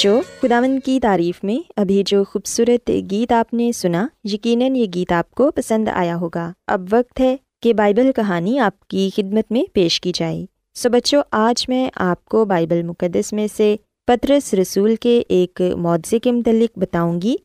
بچوں خداون کی تعریف میں ابھی جو خوبصورت گیت آپ نے سنا، یقیناً یہ گیت آپ کو پسند آیا ہوگا۔ اب وقت ہے کہ بائبل کہانی آپ کی خدمت میں پیش کی جائے۔ سو بچوں، آج میں آپ کو بائبل مقدس میں سے پترس رسول کے ایک معاوضے کے متعلق بتاؤں گی،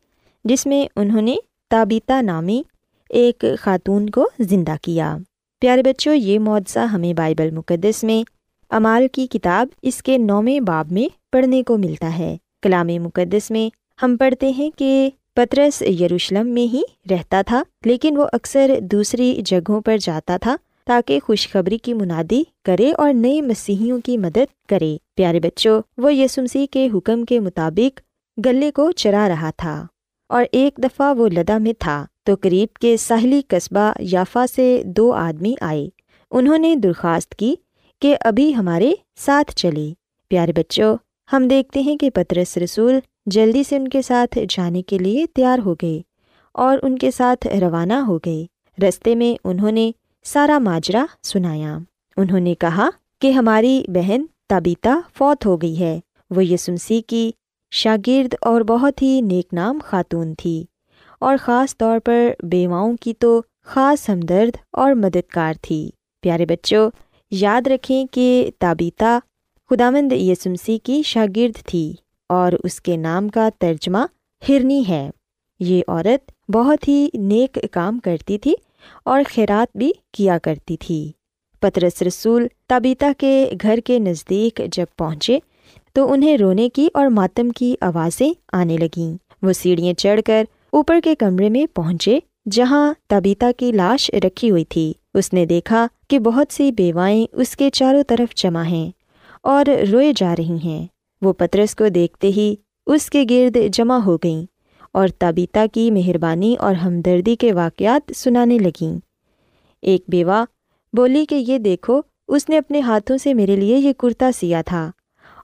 جس میں انہوں نے تابیتا نامی ایک خاتون کو زندہ کیا۔ پیارے بچوں، یہ معاوضہ ہمیں بائبل مقدس میں امال کی کتاب اس کے نویں باب میں پڑھنے کو ملتا ہے۔ کلام مقدس میں ہم پڑھتے ہیں کہ پترس یروشلم میں ہی رہتا تھا، لیکن وہ اکثر دوسری جگہوں پر جاتا تھا تاکہ خوشخبری کی منادی کرے اور نئے مسیحیوں کی مدد کرے۔ پیارے بچوں، وہ یسمسی کے حکم کے مطابق گلے کو چرا رہا تھا اور ایک دفعہ وہ لدا میں تھا تو قریب کے ساحلی قصبہ یافا سے دو آدمی آئے۔ انہوں نے درخواست کی کہ ابھی ہمارے ساتھ چلے۔ پیارے بچوں ہم دیکھتے ہیں کہ پترس رسول جلدی سے ان کے ساتھ جانے کے لیے تیار ہو گئے اور ان کے ساتھ روانہ ہو گئے۔ رستے میں انہوں نے سارا ماجرا سنایا۔ انہوں نے کہا کہ ہماری بہن تابیتا فوت ہو گئی ہے۔ وہ یسمسی کی شاگرد اور بہت ہی نیک نام خاتون تھی۔ اور خاص طور پر بیواؤں کی تو خاص ہمدرد اور مددگار تھی۔ پیارے بچوں، یاد رکھیں کہ تابیتا خدامند یسمسی کی شاگرد تھی اور اس کے نام کا ترجمہ ہرنی ہے۔ یہ عورت بہت ہی نیک کام کرتی تھی اور خیرات بھی کیا کرتی تھی۔ پترس رسول تابیتا کے گھر کے نزدیک جب پہنچے تو انہیں رونے کی اور ماتم کی آوازیں آنے لگیں۔ وہ سیڑھیاں چڑھ کر اوپر کے کمرے میں پہنچے جہاں تابیتا کی لاش رکھی ہوئی تھی۔ اس نے دیکھا کہ بہت سی بیوائیں اس کے چاروں طرف جمع ہیں۔ اور روئے جا رہی ہیں۔ وہ پترس کو دیکھتے ہی اس کے گرد جمع ہو گئیں اور تابیتا کی مہربانی اور ہمدردی کے واقعات سنانے لگیں۔ ایک بیوہ بولی کہ یہ دیکھو، اس نے اپنے ہاتھوں سے میرے لیے یہ کرتا سیا تھا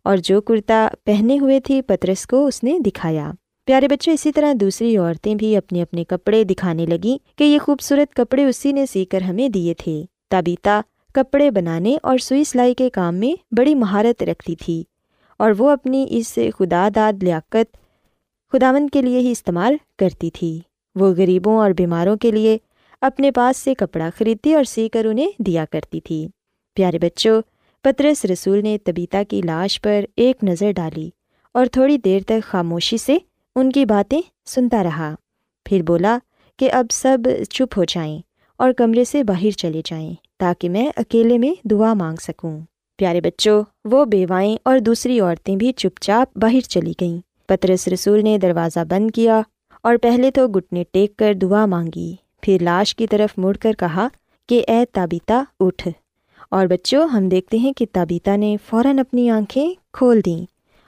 اور جو کرتا پہنے ہوئے تھی پترس کو اس نے دکھایا۔ پیارے بچے، اسی طرح دوسری عورتیں بھی اپنے اپنے کپڑے دکھانے لگیں کہ یہ خوبصورت کپڑے اسی نے سی کر ہمیں دیے تھے۔ تابیتا کپڑے بنانے اور سوئی سلائی کے کام میں بڑی مہارت رکھتی تھی اور وہ اپنی اس خدا داد لیاقت خداون کے لیے ہی استعمال کرتی تھی۔ وہ غریبوں اور بیماروں کے لیے اپنے پاس سے کپڑا خریدتی اور سی کر انہیں دیا کرتی تھی۔ پیارے بچوں، پترس رسول نے تبیتا کی لاش پر ایک نظر ڈالی اور تھوڑی دیر تک خاموشی سے ان کی باتیں سنتا رہا۔ پھر بولا کہ اب سب چپ ہو جائیں اور کمرے سے باہر چلے جائیں۔ تاکہ میں اکیلے میں دعا مانگ سکوں۔ پیارے بچوں، وہ بیوائیں اور دوسری عورتیں بھی چپ چاپ باہر چلی گئیں۔ پترس رسول نے دروازہ بند کیا اور پہلے تو گٹنے ٹیک کر دعا مانگی، پھر لاش کی طرف مڑ کر کہا کہ اے تابیتا، اٹھ۔ اور بچوں، ہم دیکھتے ہیں کہ تابیتا نے فوراً اپنی آنکھیں کھول دیں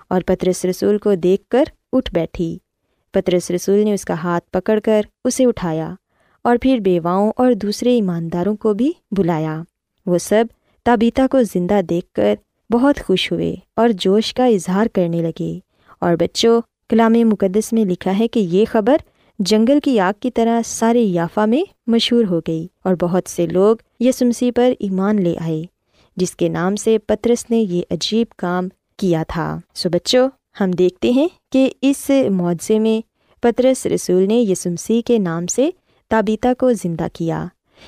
اور پترس رسول کو دیکھ کر اٹھ بیٹھی۔ پترس رسول نے اس کا ہاتھ پکڑ کر اسے اٹھایا۔ اور پھر بیواؤں اور دوسرے ایمانداروں کو بھی بلایا۔ وہ سب تابیتا کو زندہ دیکھ کر بہت خوش ہوئے اور جوش کا اظہار کرنے لگے۔ اور بچوں، کلام مقدس میں لکھا ہے کہ یہ خبر جنگل کی آگ کی طرح سارے یافا میں مشہور ہو گئی اور بہت سے لوگ یسمسی پر ایمان لے آئے، جس کے نام سے پترس نے یہ عجیب کام کیا تھا۔ سو بچوں، ہم دیکھتے ہیں کہ اس معاوضے میں پترس رسول نے یسمسی کے نام سے تابیتا کو زندہ کیا۔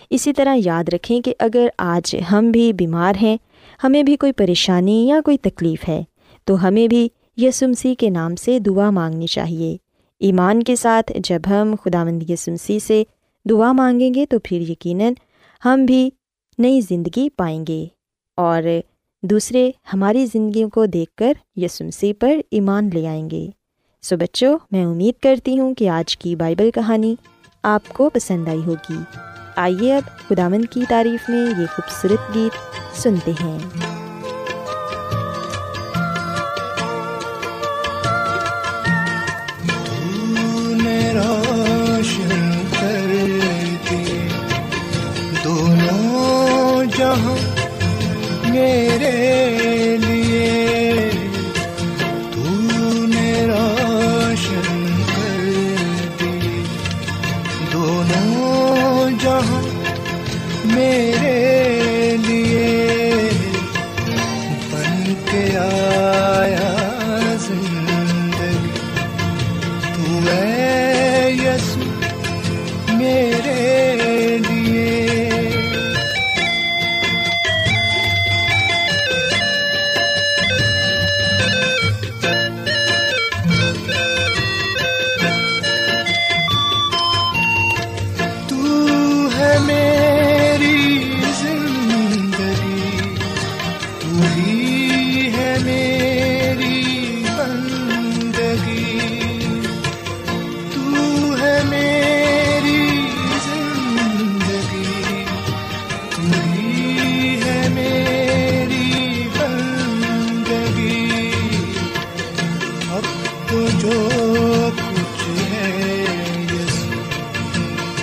اسی طرح یاد رکھیں کہ اگر آج ہم بھی بیمار ہیں، ہمیں بھی کوئی پریشانی یا کوئی تکلیف ہے، تو ہمیں بھی یسمسی کے نام سے دعا مانگنی چاہیے۔ ایمان کے ساتھ جب ہم خدا مند یسمسی سے دعا مانگیں گے، تو پھر یقیناً ہم بھی نئی زندگی پائیں گے۔ اور دوسرے، ہماری زندگیوں کو دیکھ کر یسمسی پر ایمان لے آئیں گے۔ سو بچوں، میں امید کرتی ہوں کہ آج کی بائبل کہانی آپ کو پسند آئی ہوگی۔ آئیے اب خدامن کی تعریف میں یہ خوبصورت گیت سنتے ہیں۔ جہاں میرے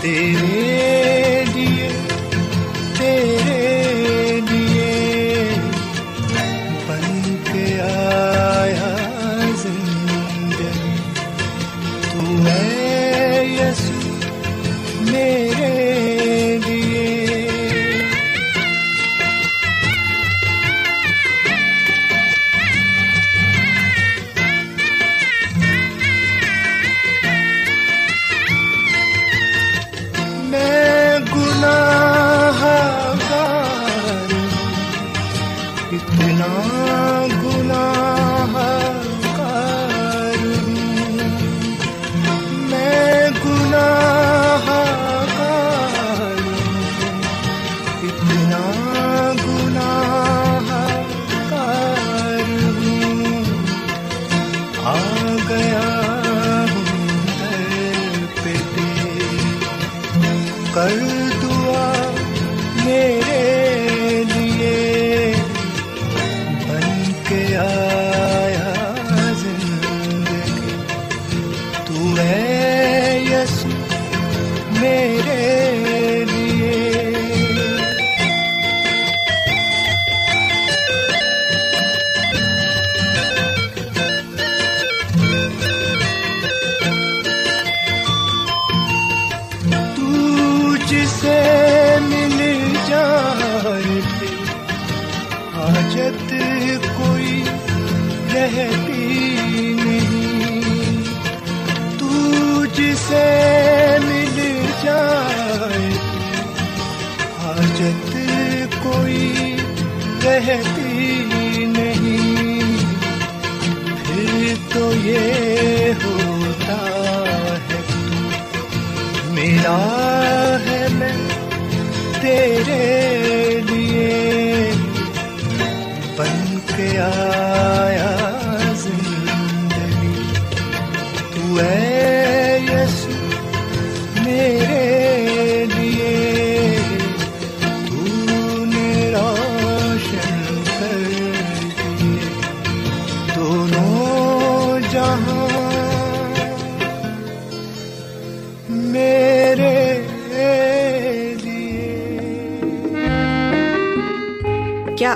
تیرے حاجت کوئی رہتی نہیں۔ پھر تو یہ ہوتا ہے میرا ہے میں تیرے لیے۔ بن کے آ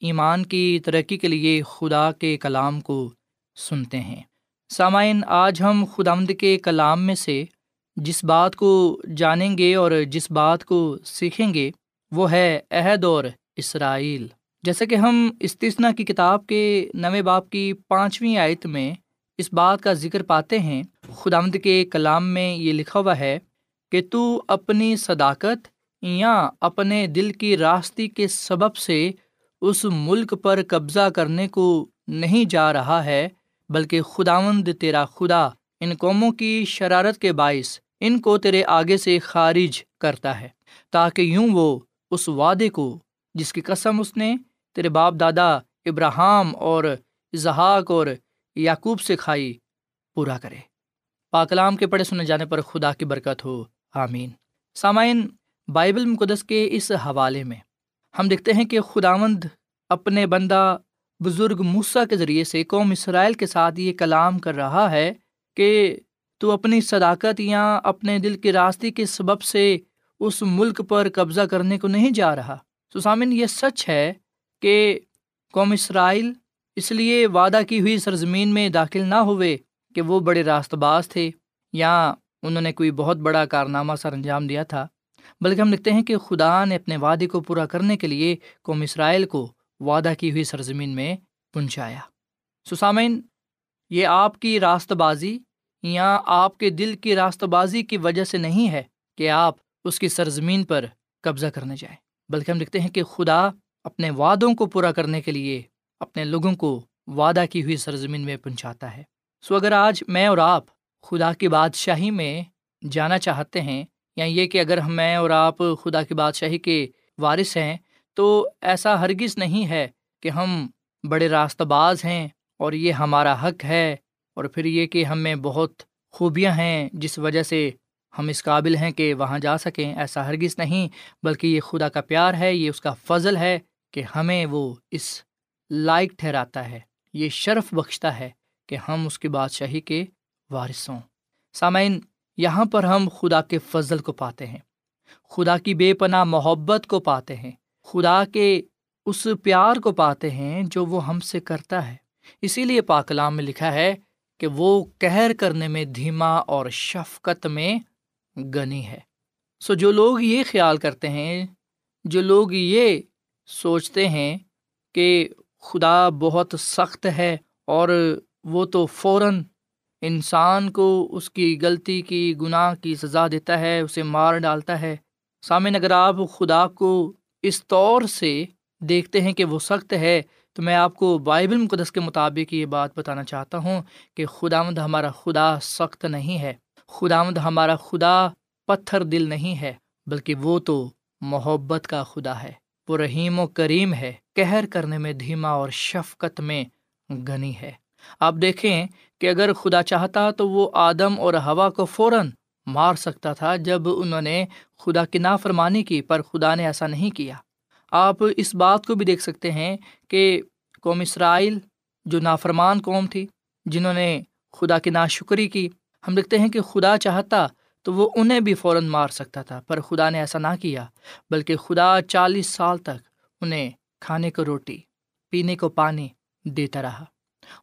ایمان کی ترقی کے لیے خدا کے کلام کو سنتے ہیں۔ سامعین، آج ہم خدامد کے کلام میں سے جس بات کو جانیں گے اور جس بات کو سیکھیں گے، وہ ہے عہد اور اسرائیل۔ جیسے کہ ہم استثنا کی کتاب کے نویں باپ کی پانچویں آیت میں اس بات کا ذکر پاتے ہیں خدامد کے کلام میں یہ لکھا ہوا ہے کہ تو اپنی صداقت یا اپنے دل کی راستی کے سبب سے اس ملک پر قبضہ کرنے کو نہیں جا رہا ہے، بلکہ خداوند تیرا خدا، ان قوموں کی شرارت کے باعث ان کو تیرے آگے سے خارج کرتا ہے، تاکہ یوں وہ اس وعدے کو، جس کی قسم اس نے تیرے باپ دادا ابراہم اور اظہاق اور یعقوب سے کھائی، پورا کرے۔ پاکلام کے پڑھے سنے جانے پر خدا کی برکت ہو، آمین۔ سامعین، بائبل مقدس کے اس حوالے میں ہم دیکھتے ہیں کہ خداوند اپنے بندہ بزرگ موسا کے ذریعے سے قوم اسرائیل کے ساتھ یہ کلام کر رہا ہے کہ تو اپنی صداقت یا اپنے دل کی راستے کے سبب سے اس ملک پر قبضہ کرنے کو نہیں جا رہا۔ سسامن یہ سچ ہے کہ قوم اسرائیل اس لیے وعدہ کی ہوئی سرزمین میں داخل نہ ہوئے کہ وہ بڑے راست باز تھے یا انہوں نے کوئی بہت بڑا کارنامہ سر انجام دیا تھا۔ بلکہ ہم لکھتے ہیں کہ خدا نے اپنے وعدے کو پورا کرنے کے لیے قوم اسرائیل کو وعدہ کی ہوئی سرزمین میں پہنچایا سسامین یہ آپ کی راست بازی یا آپ کے دل کی راست بازی کی وجہ سے نہیں ہے کہ آپ اس کی سرزمین پر قبضہ کرنے جائیں، بلکہ ہم لکھتے ہیں کہ خدا اپنے وعدوں کو پورا کرنے کے لیے اپنے لوگوں کو وعدہ کی ہوئی سرزمین میں پہنچاتا ہے۔ سو اگر آج میں اور آپ خدا کی بادشاہی میں جانا چاہتے ہیں یا یہ کہ اگر میں اور آپ خدا کی بادشاہی کے وارث ہیں، تو ایسا ہرگز نہیں ہے کہ ہم بڑے راستہ باز ہیں اور یہ ہمارا حق ہے اور پھر یہ کہ ہم میں بہت خوبیاں ہیں جس وجہ سے ہم اس قابل ہیں کہ وہاں جا سکیں، ایسا ہرگز نہیں، بلکہ یہ خدا کا پیار ہے، یہ اس کا فضل ہے کہ ہمیں وہ اس لائق ٹھہراتا ہے، یہ شرف بخشتا ہے کہ ہم اس کی بادشاہی کے وارث ہوں۔ سامعین یہاں پر ہم خدا کے فضل کو پاتے ہیں۔ خدا کی بے پناہ محبت کو پاتے ہیں۔ خدا کے اس پیار کو پاتے ہیں جو وہ ہم سے کرتا ہے۔ اسی لیے پاکلام میں لکھا ہے کہ وہ کہر کرنے میں دھیما اور شفقت میں گنی ہے۔ سو جو لوگ یہ خیال کرتے ہیں، جو لوگ یہ سوچتے ہیں کہ خدا بہت سخت ہے اور وہ تو فوراً انسان کو اس کی غلطی کی گناہ کی سزا دیتا ہے، اسے مار ڈالتا ہے۔ سامعن اگر آپ خدا کو اس طور سے دیکھتے ہیں کہ وہ سخت ہے، تو میں آپ کو بائبل مقدس کے مطابق یہ بات بتانا چاہتا ہوں کہ خدا مد ہمارا خدا سخت نہیں ہے۔ خدا مد ہمارا خدا پتھر دل نہیں ہے، بلکہ وہ تو محبت کا خدا ہے۔ وہ رحیم و کریم ہے کہر کرنے میں، دھیما اور شفقت میں گنی ہے۔ آپ دیکھیں کہ اگر خدا چاہتا تو وہ آدم اور ہوا کو فوراً مار سکتا تھا جب انہوں نے خدا کی نافرمانی کی، پر خدا نے ایسا نہیں کیا۔ آپ اس بات کو بھی دیکھ سکتے ہیں کہ قوم اسرائیل جو نافرمان قوم تھی، جنہوں نے خدا کی ناشکری کی، ہم دیکھتے ہیں کہ خدا چاہتا تو وہ انہیں بھی فوراً مار سکتا تھا، پر خدا نے ایسا نہ کیا، بلکہ خدا چالیس سال تک انہیں کھانے کو روٹی، پینے کو پانی دیتا رہا۔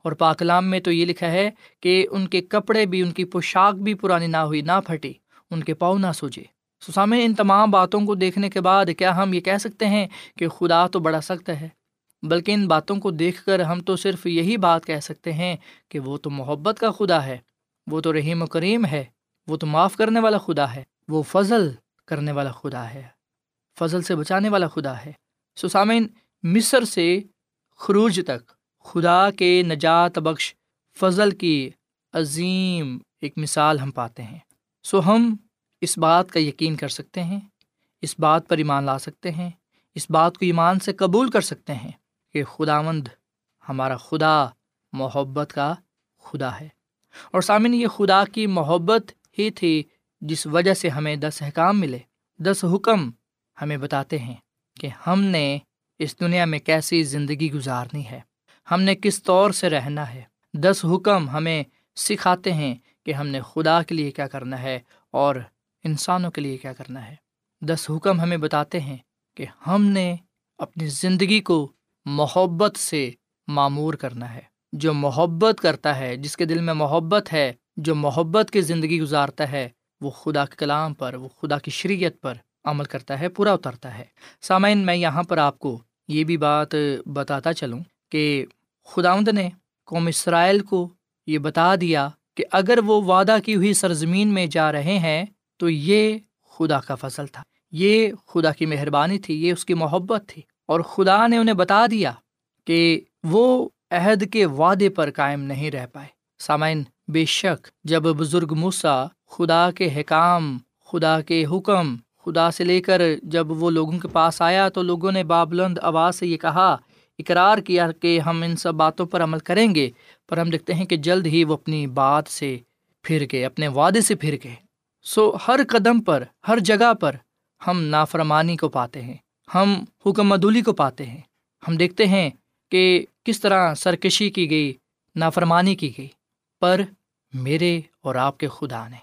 اور پاکلام میں تو یہ لکھا ہے کہ ان کے کپڑے بھی، ان کی پوشاک بھی پرانی نہ ہوئی، نہ پھٹی، ان کے پاؤں نہ سوجے۔ سسامے ان تمام باتوں کو دیکھنے کے بعد کیا ہم یہ کہہ سکتے ہیں کہ خدا تو بڑا سخت ہے؟ بلکہ ان باتوں کو دیکھ کر ہم تو صرف یہی بات کہہ سکتے ہیں کہ وہ تو محبت کا خدا ہے، وہ تو رحیم و کریم ہے، وہ تو معاف کرنے والا خدا ہے، وہ فضل کرنے والا خدا ہے، فضل سے بچانے والا خدا ہے۔ سسامین مصر سے خروج تک خدا کے نجات بخش فضل کی عظیم ایک مثال ہم پاتے ہیں۔ سو ہم اس بات کا یقین کر سکتے ہیں، اس بات پر ایمان لا سکتے ہیں، اس بات کو ایمان سے قبول کر سکتے ہیں کہ خدا مند ہمارا خدا، محبت کا خدا ہے۔ اور سامن یہ خدا کی محبت ہی تھی جس وجہ سے ہمیں دس احکام ملے۔ دس حکم ہمیں بتاتے ہیں کہ ہم نے اس دنیا میں کیسی زندگی گزارنی ہے۔ ہم نے کس طور سے رہنا ہے؟ دس حکم ہمیں سکھاتے ہیں کہ ہم نے خدا کے لیے کیا کرنا ہے اور انسانوں کے لیے کیا کرنا ہے۔ دس حکم ہمیں بتاتے ہیں کہ ہم نے اپنی زندگی کو محبت سے معمور کرنا ہے۔ جو محبت کرتا ہے، جس کے دل میں محبت ہے، جو محبت کی زندگی گزارتا ہے، وہ خدا کے کلام پر، وہ خدا کی شریعت پر عمل کرتا ہے، پورا اترتا ہے۔ سامعین، میں یہاں پر آپ کو یہ بھی بات بتاتا چلوں۔ کہ خداوند نے قوم اسرائیل کو یہ بتا دیا کہ اگر وہ وعدہ کی ہوئی سرزمین میں جا رہے ہیں، تو یہ خدا کا فصل تھا۔ یہ خدا کی مہربانی تھی، یہ اس کی محبت تھی۔ اور خدا نے انہیں بتا دیا کہ وہ عہد کے وعدے پر قائم نہیں رہ پائے۔ سامعین، بے شک جب بزرگ موسا خدا کے حکام، خدا کے حکم، خدا سے لے کر جب وہ لوگوں کے پاس آیا تو لوگوں نے بابلند آواز سے یہ کہا اقرار کیا کہ ہم ان سب باتوں پر عمل کریں گے، پر ہم دیکھتے ہیں کہ جلد ہی وہ اپنی بات سے پھر گئے، اپنے وعدے سے پھر گئے۔ سو ہر قدم پر، ہر جگہ پر ہم نافرمانی کو پاتے ہیں، ہم حکم مدولی کو پاتے ہیں۔ ہم دیکھتے ہیں کہ کس طرح سرکشی کی گئی، نافرمانی کی گئی۔ پر میرے اور آپ کے خدا نے،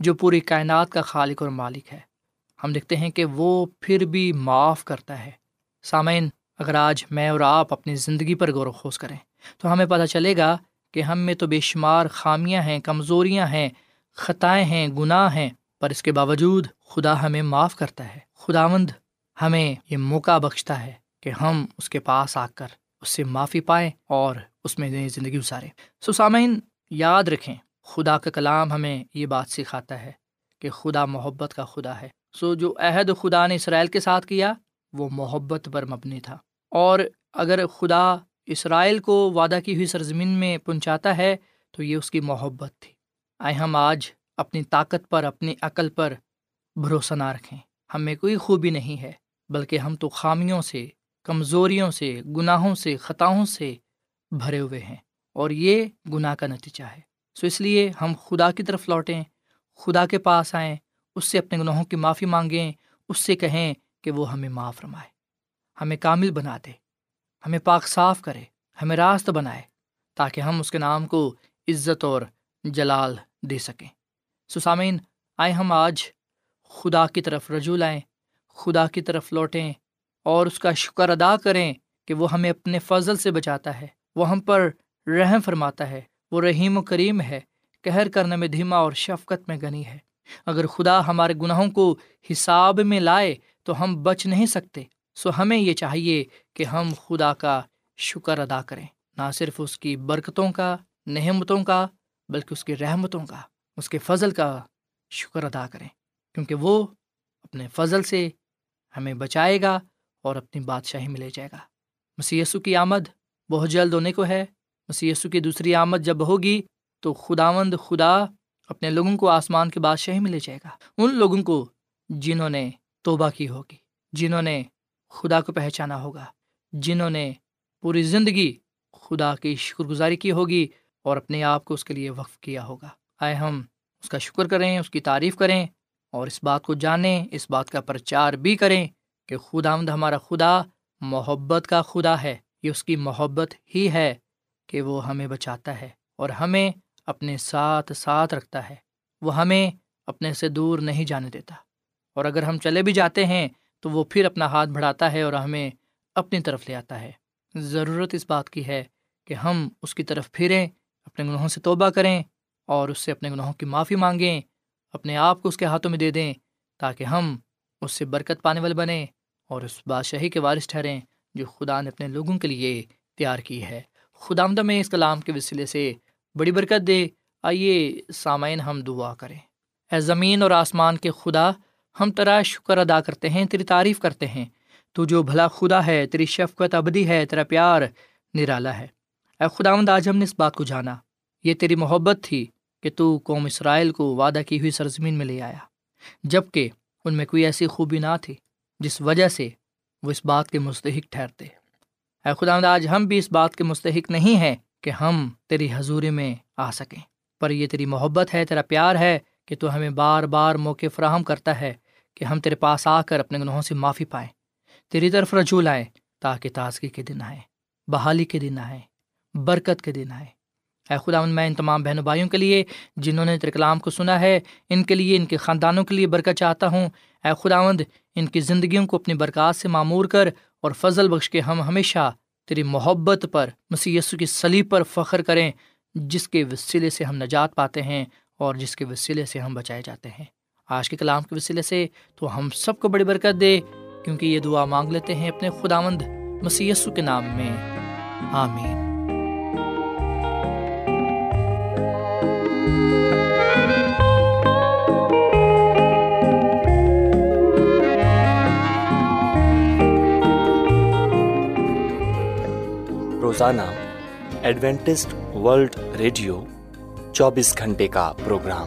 جو پوری کائنات کا خالق اور مالک ہے، ہم دیکھتے ہیں کہ وہ پھر بھی معاف کرتا ہے۔ سامعین اگر آج میں اور آپ اپنی زندگی پر غور و خوص کریں، تو ہمیں پتہ چلے گا کہ ہم میں تو بے شمار خامیاں ہیں، کمزوریاں ہیں، خطائیں ہیں، گناہ ہیں، پر اس کے باوجود خدا ہمیں معاف کرتا ہے۔ خداوند ہمیں یہ موقع بخشتا ہے کہ ہم اس کے پاس آ کر اس سے معافی پائیں اور اس میں نئی زندگی گزاریں۔ سو سامعین، یاد رکھیں، خدا کا کلام ہمیں یہ بات سکھاتا ہے کہ خدا محبت کا خدا ہے۔ سو جو عہد خدا نے اسرائیل کے ساتھ کیا، وہ محبت پر مبنی تھا۔ اور اگر خدا اسرائیل کو وعدہ کی ہوئی سرزمین میں پہنچاتا ہے، تو یہ اس کی محبت تھی۔ آئے ہم آج اپنی طاقت پر، اپنی عقل پر بھروسہ نہ رکھیں۔ ہمیں کوئی خوبی نہیں ہے، بلکہ ہم تو خامیوں سے، کمزوریوں سے، گناہوں سے، خطاؤں سے بھرے ہوئے ہیں۔ اور یہ گناہ کا نتیجہ ہے۔ سو اس لیے ہم خدا کی طرف لوٹیں، خدا کے پاس آئیں، اس سے اپنے گناہوں کی معافی مانگیں، اس سے کہیں کہ وہ ہمیں معاف رمائے ہمیں کامل بنا دے ہمیں پاک صاف کرے، ہمیں راست بنائے تاکہ ہم اس کے نام کو عزت اور جلال دے سکیں۔ سسامین آئے ہم آج خدا کی طرف رجوع لائیں، خدا کی طرف لوٹیں اور اس کا شکر ادا کریں کہ وہ ہمیں اپنے فضل سے بچاتا ہے۔ وہ ہم پر رحم فرماتا ہے، وہ رحیم و کریم ہے کہر کرنے میں دھیما اور شفقت میں گنی ہے۔ اگر خدا ہمارے گناہوں کو حساب میں لائے تو ہم بچ نہیں سکتے۔ سو ہمیں یہ چاہیے کہ ہم خدا کا شکر ادا کریں۔ نہ صرف اس کی برکتوں کا نحمتوں کا، بلکہ اس کی رحمتوں کا، اس کے فضل کا شکر ادا کریں۔ کیونکہ وہ اپنے فضل سے ہمیں بچائے گا اور اپنی بادشاہی میں لے جائے گا۔ مسیسو کی آمد بہت جلد ہونے کو ہے۔ مسیسو کی دوسری آمد جب ہوگی تو خداوند خدا اپنے لوگوں کو آسمان کے بادشاہی میں لے جائے گا۔ ان لوگوں کو جنہوں نے توبہ کی ہوگی، جنہوں نے خدا کو پہچانا ہوگا، جنہوں نے پوری زندگی خدا کی شکر گزاری کی ہوگی اور اپنے آپ کو اس کے لیے وقف کیا ہوگا۔ آئے ہم اس کا شکر کریں، اس کی تعریف کریں اور اس بات کو جانیں، اس بات کا پرچار بھی کریں کہ خدا آمد ہمارا خدا محبت کا خدا ہے۔ یہ اس کی محبت ہی ہے کہ وہ ہمیں بچاتا ہے اور ہمیں اپنے ساتھ ساتھ رکھتا ہے۔ وہ ہمیں اپنے سے دور نہیں جانے دیتا۔ اور اگر ہم چلے بھی جاتے ہیں تو وہ پھر اپنا ہاتھ بڑھاتا ہے اور ہمیں اپنی طرف لے آتا ہے۔ ضرورت اس بات کی ہے کہ ہم اس کی طرف پھریں، اپنے گناہوں سے توبہ کریں اور اس سے اپنے گناہوں کی معافی مانگیں، اپنے آپ کو اس کے ہاتھوں میں دے دیں تاکہ ہم اس سے برکت پانے والے بنیں اور اس بادشاہی کے وارث ٹھہریں جو خدا نے اپنے لوگوں کے لیے تیار کی ہے۔ خدا آمدہ میں اس کلام کے وسیلے سے بڑی برکت دے۔ آئیے سامعین ہم دعا کریں۔ اے زمین اور آسمان کے خدا ہم تیرا شکر ادا کرتے ہیں، تیری تعریف کرتے ہیں۔ تو جو بھلا خدا ہے، تیری شفقت ابدی ہے، تیرا پیار نرالا ہے۔ اے خدا آج ہم نے اس بات کو جانا۔ یہ تیری محبت تھی کہ تو قوم اسرائیل کو وعدہ کی ہوئی سرزمین میں لے آیا۔ جبکہ ان میں کوئی ایسی خوبی نہ تھی جس وجہ سے وہ اس بات کے مستحق ٹھہرتے۔ اے خدا آج ہم بھی اس بات کے مستحق نہیں ہیں کہ ہم تیری حضوری میں آ سکیں۔ پر یہ تیری محبت ہے، تیرا پیار ہے کہ تو ہمیں بار بار موقع فراہم کرتا ہے۔ کہ ہم تیرے پاس آ کر اپنے گناہوں سے معافی پائیں۔ تیری طرف رجوع لائیں تاکہ تازگی کے دن آئیں، بحالی کے دن آئیں، برکت کے دن آئیں۔ اے خدا میں ان تمام بہن بھائیوں کے لیے جنہوں نے تیرے کلام کو سنا ہے، ان کے لیے، ان کے خاندانوں کے لیے برکت چاہتا ہوں۔ اے خداوند، ان کی زندگیوں کو اپنی برکات سے معمور کر اور فضل بخش کے ہم ہمیشہ تیری محبت پر مسی کی سلیب پر فخر کریں، جس کے وسیلے سے ہم نجات پاتے ہیں اور جس کے وسیلے سے ہم بچائے جاتے ہیں۔ آج کے کلام کے وسیلے سے تو ہم سب کو بڑی برکت دے، کیونکہ یہ دعا مانگ لیتے ہیں اپنے خداوند مسی کے نام میں۔ آمین۔ روزانہ ایڈوینٹسٹ ورلڈ ریڈیو چوبیس گھنٹے کا پروگرام۔